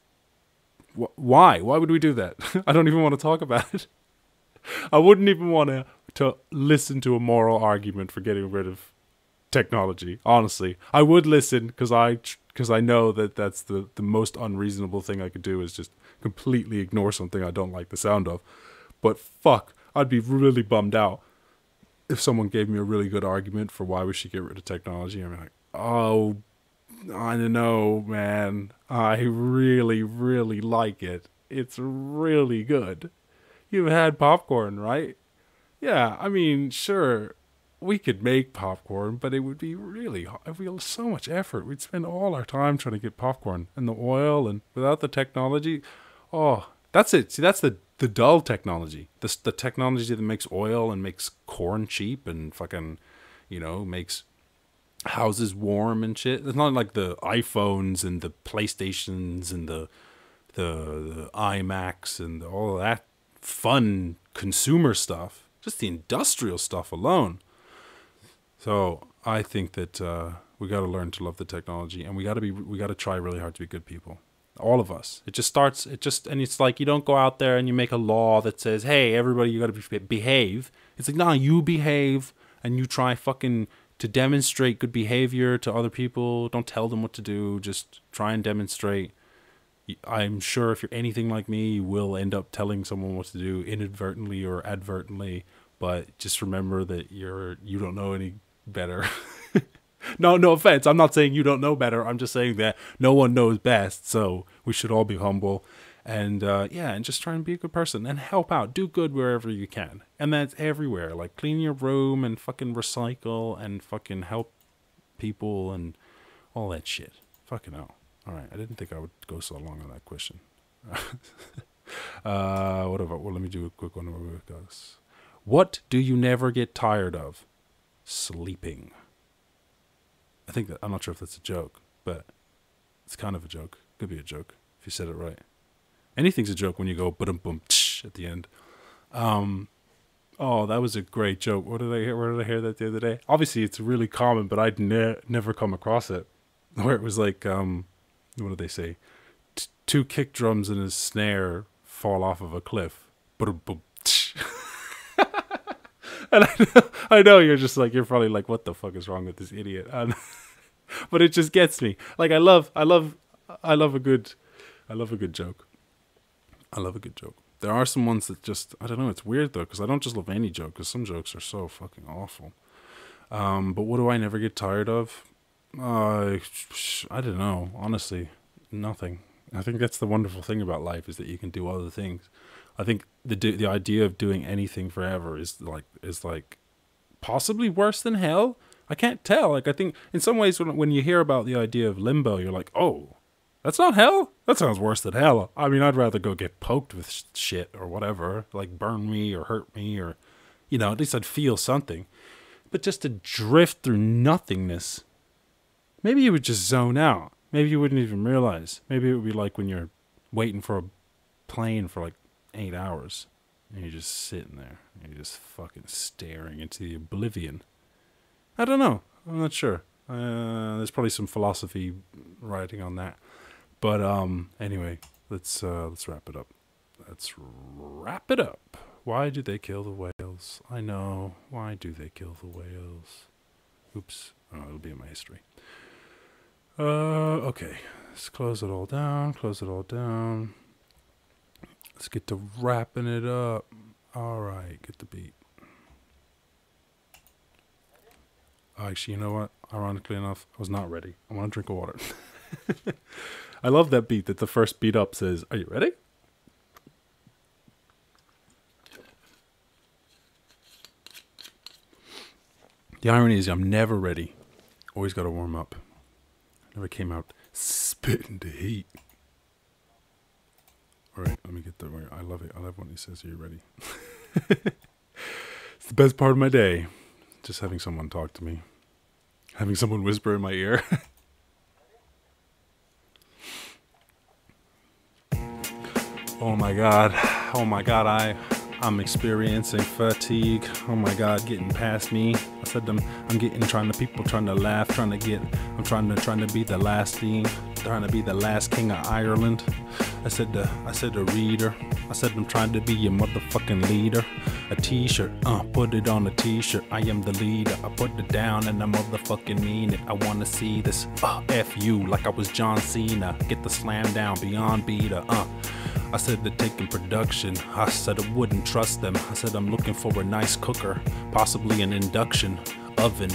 Why? Why would we do that? I don't even want to talk about it. I wouldn't even want to to listen to a moral argument for getting rid of technology. Honestly, I would listen because I because I know that that's the the most unreasonable thing I could do is just completely ignore something I don't like the sound of. But fuck, I'd be really bummed out if someone gave me a really good argument for why we should get rid of technology. I'm like, oh I don't know, man. I really, really like it. It's really good. You've had popcorn, right? Yeah, I mean, sure, we could make popcorn, but it would be really it would so much effort. We'd spend all our time trying to get popcorn and the oil, and without the technology, oh, that's it. See, that's the the dull technology. The the technology that makes oil and makes corn cheap and fucking, you know, makes houses warm and shit. It's not like the iPhones and the PlayStations and the the, the iMacs and all that fun consumer stuff. Just the industrial stuff alone. So I think that uh, we got to learn to love the technology, and we got to be we got to try really hard to be good people. All of us. It just starts. It just and it's like you don't go out there and you make a law that says, "Hey, everybody, you got to be, behave." It's like, nah, you behave and you try fucking to demonstrate good behavior to other people. Don't tell them what to do. Just try and demonstrate. I'm sure if you're anything like me, you will end up telling someone what to do inadvertently or advertently. But just remember that you're you don't know any better. no, no offense. I'm not saying you don't know better. I'm just saying that no one knows best. So we should all be humble and uh, yeah, and just try and be a good person and help out, do good wherever you can, and that's everywhere. Like clean your room and fucking recycle and fucking help people and all that shit. Fucking hell. All right, I didn't think I would go so long on that question. uh, whatever. Well, let me do a quick one. What do you never get tired of? Sleeping. I think that I'm not sure if that's a joke, but it's kind of a joke. Could be a joke if you said it right. Anything's a joke when you go boom boom at the end. Um, oh, that was a great joke. What did I hear? Where did I hear that the other day? Obviously, it's really common, but I'd ne- never come across it. Where it was like, um, what did they say? T- two kick drums and a snare fall off of a cliff. Boom boom. And I know, I know you're just like you're probably like, what the fuck is wrong with this idiot? And, but it just gets me. Like I love, I love, I love a good, I love a good joke. I love a good joke. There are some ones that just I don't know. It's weird though because I don't just love any joke because some jokes are so fucking awful. Um, but what do I never get tired of? Uh, I don't know. Honestly, nothing. I think that's the wonderful thing about life is that you can do other things. I think the the idea of doing anything forever is like is like possibly worse than hell. I can't tell. Like I think in some ways when when you hear about the idea of limbo, you're like, oh, that's not hell. That sounds worse than hell. I mean, I'd rather go get poked with sh- shit or whatever, like burn me or hurt me or, you know, at least I'd feel something. But just to drift through nothingness, maybe you would just zone out. Maybe you wouldn't even realize. Maybe it would be like when you're waiting for a plane for like eight hours and you're just sitting there and you're just fucking staring into the oblivion. I don't know. I'm not sure. Uh, there's probably some philosophy writing on that. But um, anyway, let's uh, let's wrap it up. Let's wrap it up. Why do they kill the whales? I know. Why do they kill the whales? Oops. Oh, it'll be in my history. Uh, okay. Let's close it all down. Close it all down. Let's get to wrapping it up. All right, get the beat. Actually, you know what? Ironically enough, I was not ready. I want to drink a water. I love that beat that the first beat up says, Are you ready? The irony is, I'm never ready. Always got to warm up. Never came out spitting the heat. Right, let me get the. I love it. I love when he says, "Are you ready?" it's the best part of my day. Just having someone talk to me, having someone whisper in my ear. oh my god! Oh my god! I I'm experiencing fatigue. Oh my God, getting past me. I said I'm, I'm getting trying to people trying to laugh, trying to get. I'm trying to trying to be the last king, trying to be the last king of Ireland. I said the I said the reader. I said I'm trying to be your motherfucking leader. A T-shirt, uh, put it on a T-shirt. I am the leader. I put it down and I motherfucking mean it. I wanna see this. Uh, F you like I was John Cena. Get the slam down beyond beater. Uh. I said they're taking production. I said I wouldn't trust them. I said I'm looking for a nice cooker, possibly an induction oven.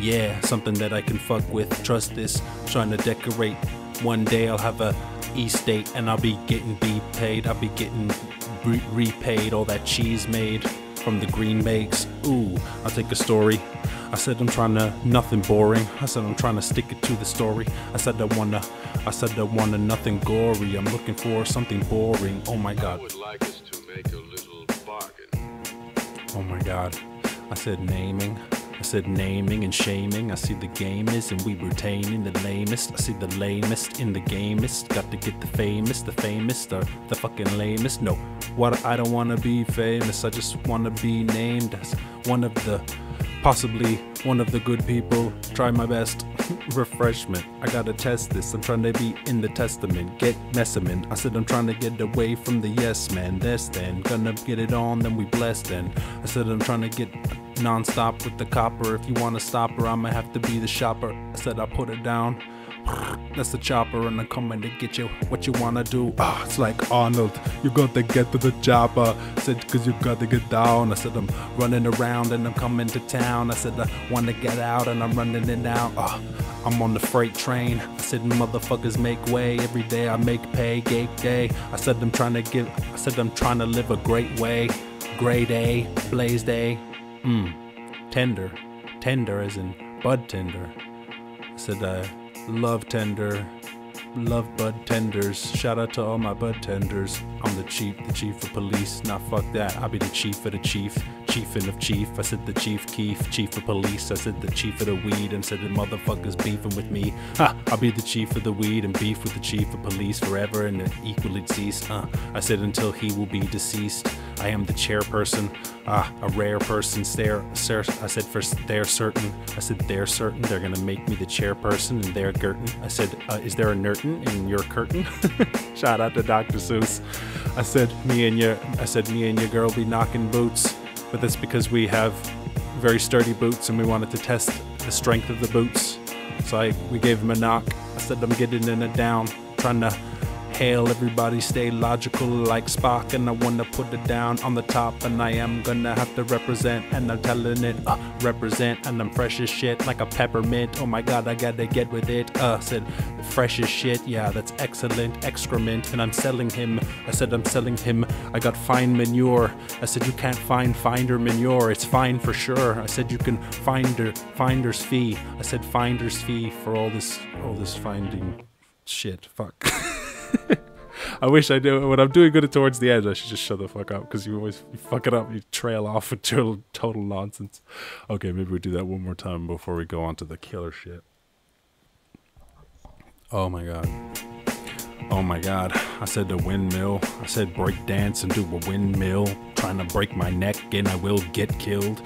Yeah, something that I can fuck with. Trust this. Trying to decorate. One day I'll have a East date and I'll be getting be paid. I'll be getting re- repaid all that cheese made from the green makes. Ooh, I'll take a story. I said I'm trying to nothing boring. I said I'm trying to stick it to the story. I said I wanna I said I wanna nothing gory. I'm looking for something boring. Oh my god. Like us to make a little bargain. Oh my god. I said naming. I said naming and shaming. I see the game is and we retaining the lamest. I see the lamest in the gamest. Got to get the famous, the famous, the, the fucking lamest. No, what I don't wanna be famous. I just wanna be named as one of the possibly one of the good people. Try my best. Refreshment. I gotta test this. I'm trying to be in the testament. Get messamin. I said I'm trying to get away from the yes man. This then. Gonna get it on, then we blessed then. I said I'm trying to get non-stop with the copper. If you wanna stop her, I'ma have to be the shopper. I said I put it down. That's the chopper, and I'm coming to get you. What you wanna do? Ah, it's like Arnold. You got to get to the chopper. I said, cause you got to get down. I said, I'm running around and I'm coming to town. I said, I wanna get out and I'm running it out. Ah, I'm on the freight train. I said, motherfuckers make way. Every day I make pay, gate day. I said, I'm trying to give, I said, I'm trying to live a great way. Grade A, blaze day. Mmm, tender. Tender as in bud tender. I said, uh, love tender, love bud tenders. Shout out to all my bud tenders. I'm the chief, the chief of police. Nah, fuck that. I'll be the chief of the chief, chiefin' of chief. I said the chief keef, chief of police. I said the chief of the weed and said the motherfuckers beefing with me. Ha! I'll be the chief of the weed and beef with the chief of police forever and equally cease. Uh, I said until he will be deceased. I am the chairperson. Ah, a rare person. Stare, stare. I said first they're certain. I said they're certain. They're gonna make me the chairperson, and they're Gertin. I said, uh, is there a Nerton in your curtain? Shout out to Dr. Seuss. I said me and your. I said me and your girl be knocking boots, but that's because we have very sturdy boots, and we wanted to test the strength of the boots. So I we gave him a knock. I said I'm getting in it down, trying to Hail, everybody stay logical like Spock, and I wanna put it down on the top, and I am gonna have to represent, and I'm telling it, uh, represent, and I'm fresh as shit like a peppermint. Oh my god, I gotta get with it. Uh, said fresh as shit, yeah, that's excellent excrement, and I'm selling him. I said I'm selling him. I got fine manure. I said you can't find finder manure. It's fine for sure. I said you can finder finder's fee. I said finder's fee for all this all this finding shit. Fuck. I wish I knew when I'm doing good towards the end. I should just shut the fuck up because you always you fuck it up. You trail off with total total nonsense. Okay, maybe we do that one more time before we go on to the killer shit. Oh my god. Oh my god. I said the windmill. I said break dance and do a windmill. Trying to break my neck and I will get killed.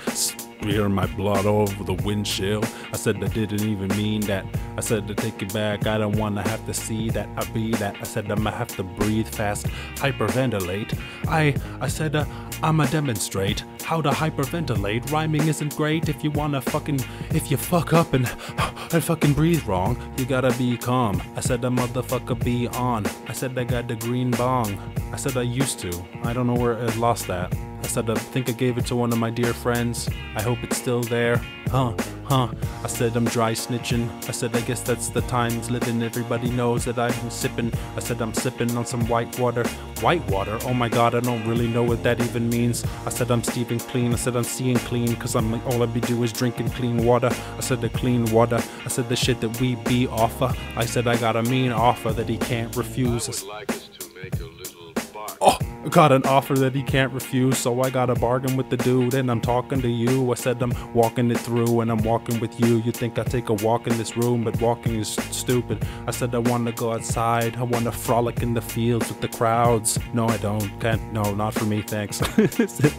Spear my blood over the windshield. I said I didn't even mean that. I said to take it back. I don't wanna have to see that I be that. I said I'ma have to breathe fast, hyperventilate. I I said uh, I'ma demonstrate how to hyperventilate. Rhyming isn't great if you wanna fucking if you fuck up and and fucking breathe wrong. You gotta be calm. I said the motherfucker be on. I said I got the green bong. I said I used to. I don't know where I lost that. I said I think I gave it to one of my dear friends. I hope it's still there. Huh, huh. I said I'm dry snitching. I said I guess that's the times living. Everybody knows that I'm sipping. I said I'm sipping on some white water. White water? Oh my god, I don't really know what that even means. I said I'm Steven clean. I said I'm seeing clean because I'm like, all I be do is drinking clean water. I said the clean water. I said the shit that we be offer. I said I got a mean offer that he can't refuse. Oh, got an offer that he can't refuse, so I got a bargain with the dude, and I'm talking to you. I said I'm walking it through, and I'm walking with you. You think I take a walk in this room, but walking is stupid. I said I want to go outside. I want to frolic in the fields with the crowds. No, I don't. Can't. No, not for me. Thanks. I said,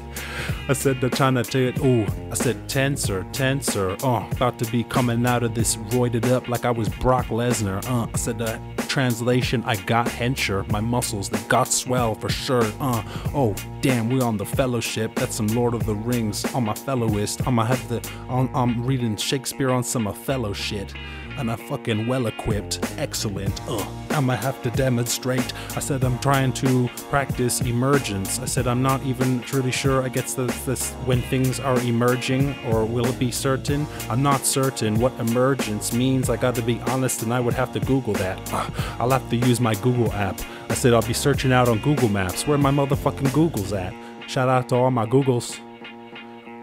I said they're trying to take. Ooh, I said tensor, tensor. Oh, about to be coming out of this roided up like I was Brock Lesnar. Uh, I said the translation. I got hencher. My muscles they got swell for sure. Uh, oh damn, we on the fellowship. That's some Lord of the Rings on my fellowist. I'ma have the. I'm reading Shakespeare on some Othello shit. And I'm fucking well equipped. Excellent. Uh, I'ma have to demonstrate. I said I'm trying to practice emergence. I said I'm not even truly sure. I guess this, this when things are emerging, or will it be certain? I'm not certain what emergence means. I got to be honest, and I would have to Google that. Uh, I'll have to use my Google app. I said I'll be searching out on Google Maps. Where my motherfucking Google's at? Shout out to all my Googles.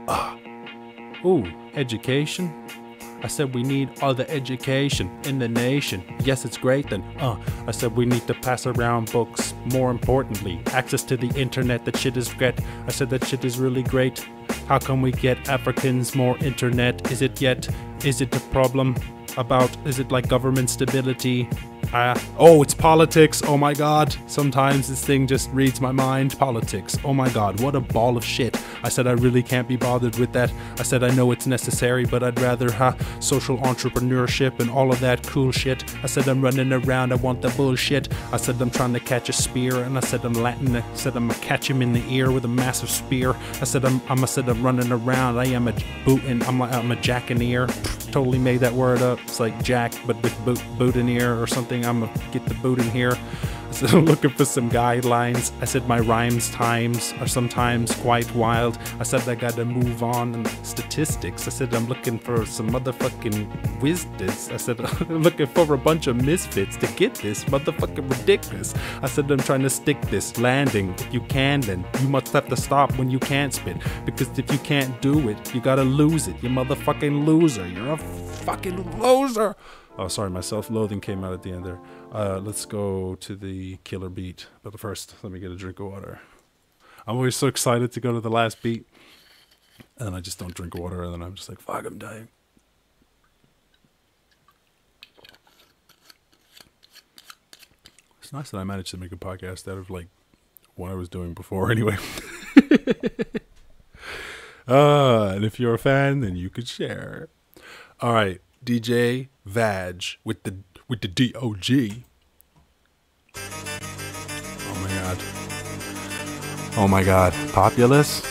Ah. Ooh, education. I said we need the education in the nation. Yes, it's great then. Uh, I said we need to pass around books. More importantly, access to the internet. That shit is great. I said that shit is really great. How can we get Africans more internet? Is it yet? Is it a problem about? Is it like government stability? Uh, oh, it's politics. Oh my god. Sometimes this thing just reads my mind. Politics. Oh my god, what a ball of shit. I said I really can't be bothered with that. I said I know it's necessary, but I'd rather ha social entrepreneurship and all of that cool shit. I said I'm running around, I want the bullshit. I said I'm trying to catch a spear, and I said I'm Latin. I said I'm gonna catch him in the ear with a massive spear. I said I'm, I'm I said I'm running around. I am a bootin'. I'm like I'm a jackaneer. Totally made that word up. It's like Jack, but with boot, bootineer or something. I'm gonna get the boot in here. I said I'm looking for some guidelines. I said my rhymes times are sometimes quite wild. I said I gotta move on and statistics. I said I'm looking for some motherfucking wisdoms. I said I'm looking for a bunch of misfits to get this motherfucking ridiculous. I said I'm trying to stick this landing. If you can, then you must have to stop when you can't spit. Because if you can't do it, you gotta lose it. You motherfucking loser. You're a fucking loser. Oh, sorry, my self-loathing came out at the end there. Uh, let's go to the killer beat. But first, let me get a drink of water. I'm always so excited to go to the last beat, and I just don't drink water, and then I'm just like, fuck, I'm dying. It's nice that I managed to make a podcast out of like what I was doing before, anyway. uh, and if you're a fan, then you could share. All right, DJ Vag with the with the DOG. Oh my god. Oh my god. Populous?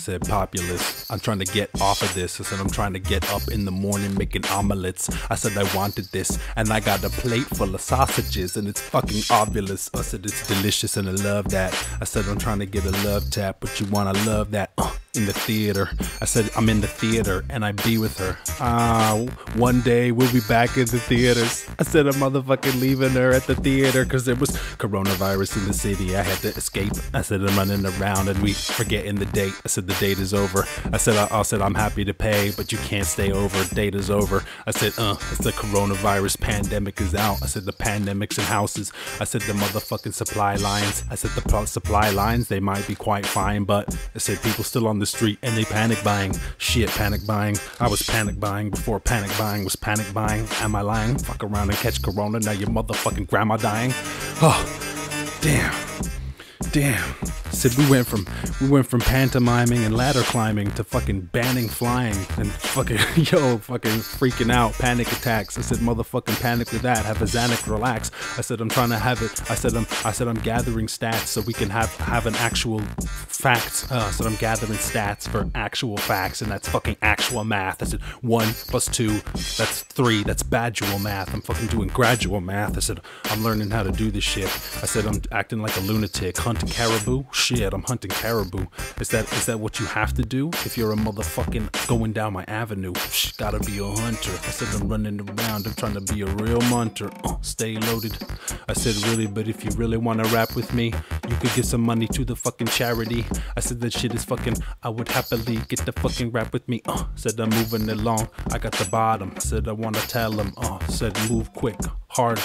said populist. I'm trying to get off of this. I said I'm trying to get up in the morning making omelets. I said I wanted this, and I got a plate full of sausages, and it's fucking obvious. I said it's delicious, and I love that. I said I'm trying to get a love tap, but you wanna love that. Uh, in the theater. I said, I'm in the theater and I be with her. Ah, one day we'll be back in the theaters. I said, I'm motherfucking leaving her at the theater because there was coronavirus in the city. I had to escape. I said, I'm running around and we forgetting the date. I said, the date is over. I said, I, I said, I'm happy to pay, but you can't stay over. Date is over. I said, uh, it's the coronavirus pandemic is out. I said, the pandemic's in houses. I said, the motherfucking supply lines. I said, the supply lines, they might be quite fine, but I said, people still on the street and they panic buying. Shit, panic buying. I was panic buying before panic buying was panic buying. Am I lying? Fuck around and catch corona. Now your motherfucking grandma dying. Oh, damn. Damn. Said we went from we went from pantomiming and ladder climbing to fucking banning flying and fucking yo fucking freaking out panic attacks. I said motherfucking panic with that. Have a Xanax, relax. I said I'm trying to have it. I said I'm I said I'm gathering stats so we can have have an actual fact. Uh, I said I'm gathering stats for actual facts and that's fucking actual math. I said one plus two, that's three. That's gradual math. I'm fucking doing gradual math. I said I'm learning how to do this shit. I said I'm acting like a lunatic, hunting caribou. Shit, I'm hunting caribou. Is that is that what you have to do if you're a motherfucking going down my avenue? Shh, gotta be a hunter. I said I'm running around. I'm trying to be a real munter. Uh, stay loaded. I said really, but if you really wanna rap with me, you could give some money to the fucking charity. I said that shit is fucking. I would happily get the fucking rap with me. Uh, said I'm moving along. I got the bottom. Said I wanna tell them. Uh, said move quick, hard,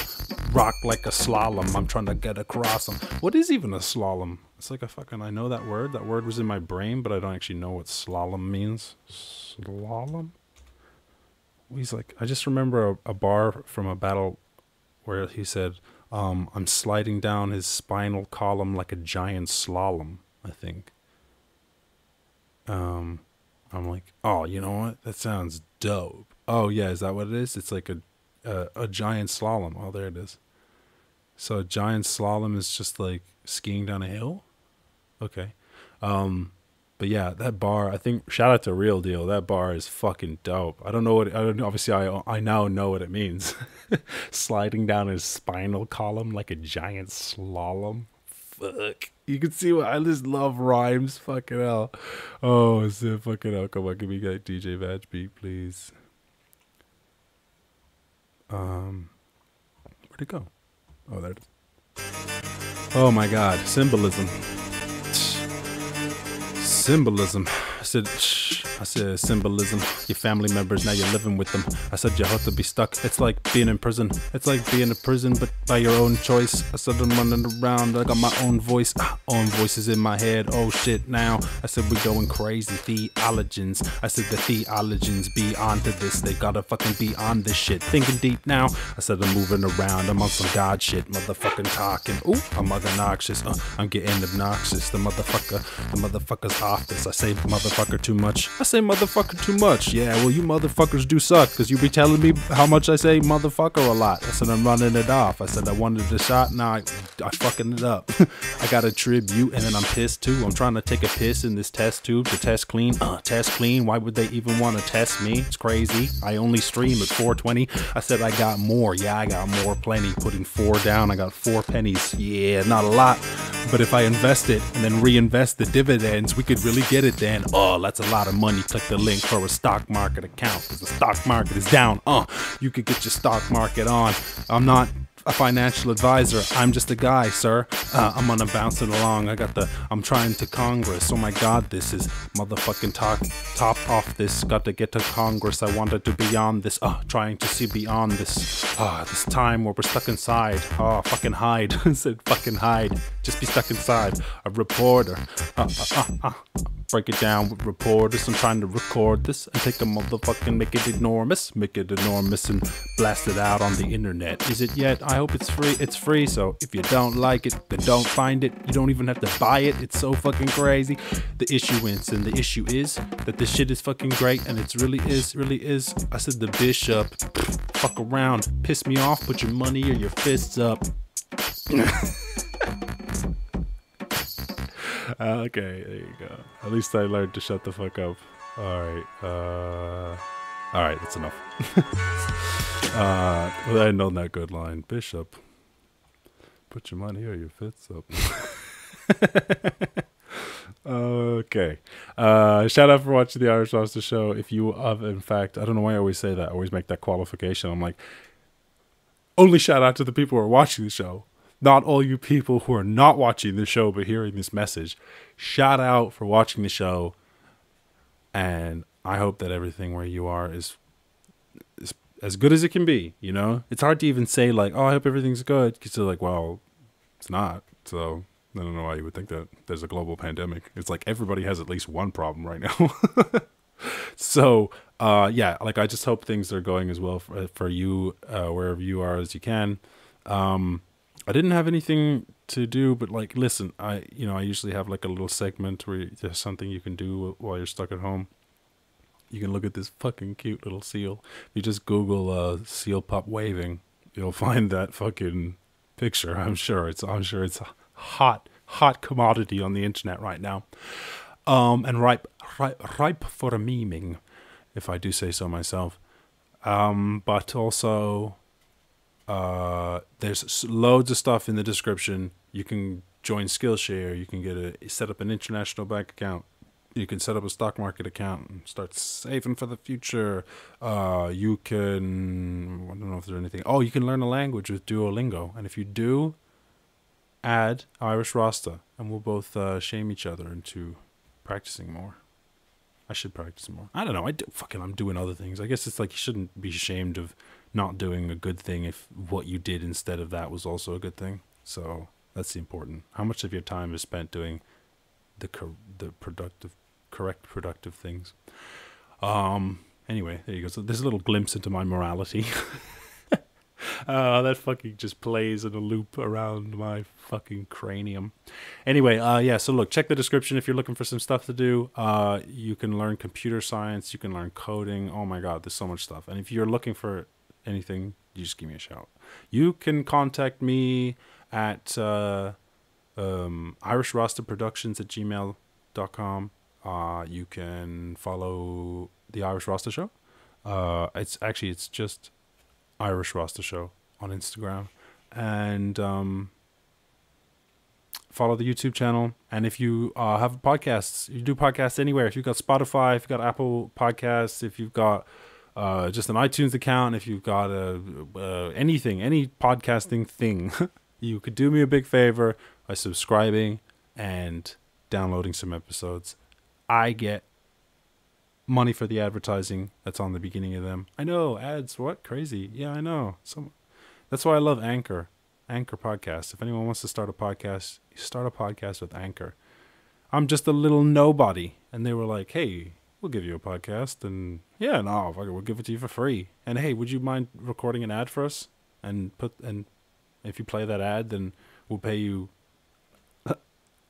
rock like a slalom. I'm trying to get across them. What is even a slalom? It's like a fucking. I know that word. That word was in my brain, but I don't actually know what slalom means. Slalom. He's like. I just remember a, a bar from a battle where he said, um, "I'm sliding down his spinal column like a giant slalom." I think. Um, I'm like, oh, you know what? That sounds dope. Oh yeah, is that what it is? It's like a a, a giant slalom. Oh, there it is. So a giant slalom is just like skiing down a hill. Okay. Um, but yeah, that bar. I think shout out to Real Deal. That bar is fucking dope. I don't know what. I don't obviously I I now know what it means. Sliding down his spinal column like a giant slalom. Fuck. You can see what I just love rhymes. Fucking hell. Oh, shit. Fucking hell. Come on, give me that DJ Vag beat, please. Um, where'd it go? Oh, there it is. Oh my God, symbolism. Symbolism. I said, shh. I said symbolism. Your family members now you're living with them. I said you have to be stuck. It's like being in prison. It's like being in prison, but by your own choice. I said I'm running around. I got my own voice. Ah, own voices in my head. Oh shit! Now I said we're going crazy. Theologians. I said the theologians be onto this. They gotta fucking be on this shit. Thinking deep now. I said I'm moving around. I'm on some god shit. Motherfucking talking. Ooh, I'm obnoxious. Uh, I'm getting obnoxious. The motherfucker. The motherfucker's off. I say motherfucker too much. I say motherfucker too much. Yeah, well, you motherfuckers do suck because you be telling me how much I say motherfucker a lot. I said I'm running it off. I said I wanted a shot. Now I, I fucking it up. I got a tribute and then I'm pissed too. I'm trying to take a piss in this test tube to test clean. Uh, test clean. Why would they even want to test me? It's crazy. I only stream at 420. I said I got more. Yeah, I got more plenty. Putting four down. I got four pennies. Yeah, not a lot. But if I invest it and then reinvest the dividends, we could really get it then. Oh, that's a lot of money. Click the link for a stock market account because the stock market is down. Uh, you could get your stock market on. I'm not a financial advisor. I'm just a guy, sir. Uh, I'm on a bouncing along. I got the. I'm trying to Congress. Oh my God, this is motherfucking top top off this. Got to get to Congress. I wanted to be on this. Uh, trying to see beyond this. Ah, this time where we're stuck inside. Oh, fucking hide. Said fucking hide. Just be stuck inside. A reporter. Uh, uh, uh, uh. Break it down with reporters. I'm trying to record this and take a motherfucking make it enormous, make it enormous and blast it out on the internet. Is it yet? I hope it's free. It's free, so if you don't like it, then don't find it. You don't even have to buy it. It's so fucking crazy. The issue is, and the issue is that this shit is fucking great and it's really is, really is. I said the bishop, fuck around, piss me off, put your money or your fists up. okay, there you go. At least I learned to shut the fuck up. All right. Uh, all right, that's enough. uh, well, I know that good line. Bishop, put your money or your fits up. okay. Uh, shout out for watching the Irish Lobster Show. If you have, in fact, I don't know why I always say that. I always make that qualification. I'm like, only shout out to the people who are watching the show not all you people who are not watching the show but hearing this message. Shout out for watching the show. And I hope that everything where you are is, is as good as it can be. You know, it's hard to even say like, "Oh, I hope everything's good," because you're like, "Well, it's not." So I don't know why you would think that there's a global pandemic. It's like everybody has at least one problem right now. so uh, yeah, like I just hope things are going as well for, for you uh, wherever you are as you can. Um, I didn't have anything to do, but like, listen, I you know I usually have like a little segment where there's something you can do while you're stuck at home. You can look at this fucking cute little seal. You just Google uh, seal pup waving, you'll find that fucking picture. I'm sure it's I'm sure it's a hot hot commodity on the internet right now, um, and ripe ripe ripe for a memeing, if I do say so myself. Um, but also uh, there's loads of stuff in the description. You can join Skillshare. You can get a set up an international bank account. You can set up a stock market account and start saving for the future. Uh, you can I don't know if there's anything. Oh, you can learn a language with Duolingo, and if you do, add Irish Rasta, and we'll both uh, shame each other into practicing more. I should practice more. I don't know. I do, fucking I'm doing other things. I guess it's like you shouldn't be ashamed of not doing a good thing if what you did instead of that was also a good thing. So that's the important. How much of your time is spent doing the cor- the productive, correct productive things? Um. Anyway, there you go. So there's a little glimpse into my morality. uh, that fucking just plays in a loop around my fucking cranium. Anyway, uh, yeah. So look, check the description if you're looking for some stuff to do. Uh, you can learn computer science. You can learn coding. Oh my god, there's so much stuff. And if you're looking for anything, you just give me a shout. You can contact me at uh, um, Productions at gmail.com. Uh, you can follow the Irish Rasta Show. Uh, it's actually it's just Irish Rasta Show on Instagram, and um, follow the YouTube channel. And if you uh, have podcasts, you do podcasts anywhere. If you've got Spotify, if you've got Apple Podcasts, if you've got uh, just an iTunes account, if you've got a, uh, anything, any podcasting thing, you could do me a big favor by subscribing and downloading some episodes. I get money for the advertising that's on the beginning of them. I know ads. What crazy? Yeah, I know. Some. That's why I love Anchor. Anchor podcast. If anyone wants to start a podcast, start a podcast with Anchor. I'm just a little nobody, and they were like, "Hey, we'll give you a podcast. And yeah, no, we'll give it to you for free. And hey, would you mind recording an ad for us? And put and if you play that ad, then we'll pay you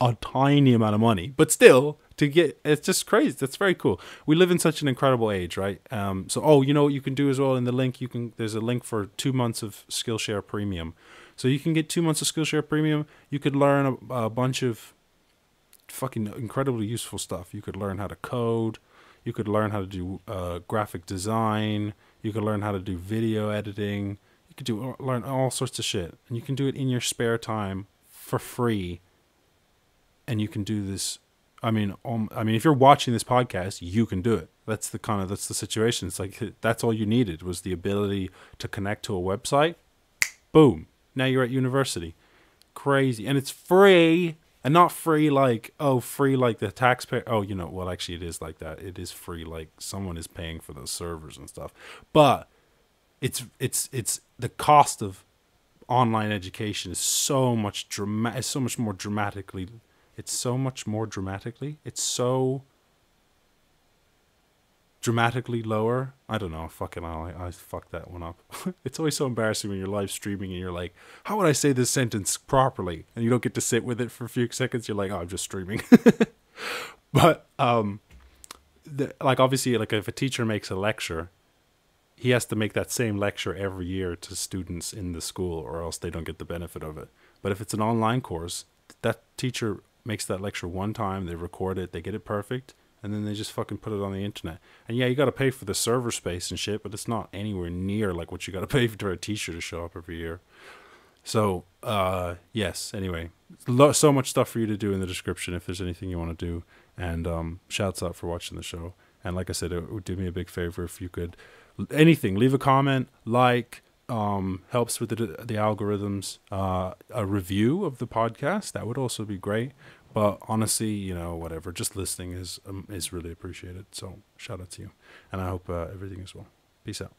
a tiny amount of money. But still, to get it's just crazy. That's very cool. We live in such an incredible age, right? Um, so oh, you know what you can do as well in the link. You can there's a link for two months of Skillshare Premium. So you can get two months of Skillshare Premium. You could learn a, a bunch of fucking incredibly useful stuff. You could learn how to code. You could learn how to do uh, graphic design. You could learn how to do video editing. You could do learn all sorts of shit, and you can do it in your spare time for free. And you can do this. I mean, um, I mean, if you're watching this podcast, you can do it. That's the kind of that's the situation. It's like that's all you needed was the ability to connect to a website. Boom! Now you're at university. Crazy, and it's free and not free like oh free like the taxpayer oh you know well actually it is like that it is free like someone is paying for those servers and stuff but it's it's it's the cost of online education is so much dramatic so much more dramatically it's so much more dramatically it's so dramatically lower. I don't know. Fucking hell, I, I fucked that one up. it's always so embarrassing when you're live streaming and you're like, how would I say this sentence properly? And you don't get to sit with it for a few seconds. You're like, oh, I'm just streaming. but um, the, like obviously, like if a teacher makes a lecture, he has to make that same lecture every year to students in the school, or else they don't get the benefit of it. But if it's an online course, that teacher makes that lecture one time, they record it, they get it perfect, and then they just fucking put it on the internet. And yeah, you got to pay for the server space and shit, but it's not anywhere near like what you got to pay for a teacher to show up every year. So, uh, yes, anyway, lo- so much stuff for you to do in the description if there's anything you want to do. And um, shouts out for watching the show. And like I said, it would do me a big favor if you could anything, leave a comment, like, um, helps with the, the algorithms. Uh, a review of the podcast that would also be great. But honestly, you know, whatever, just listening is um, is really appreciated. So shout out to you, and I hope uh, everything is well. Peace out.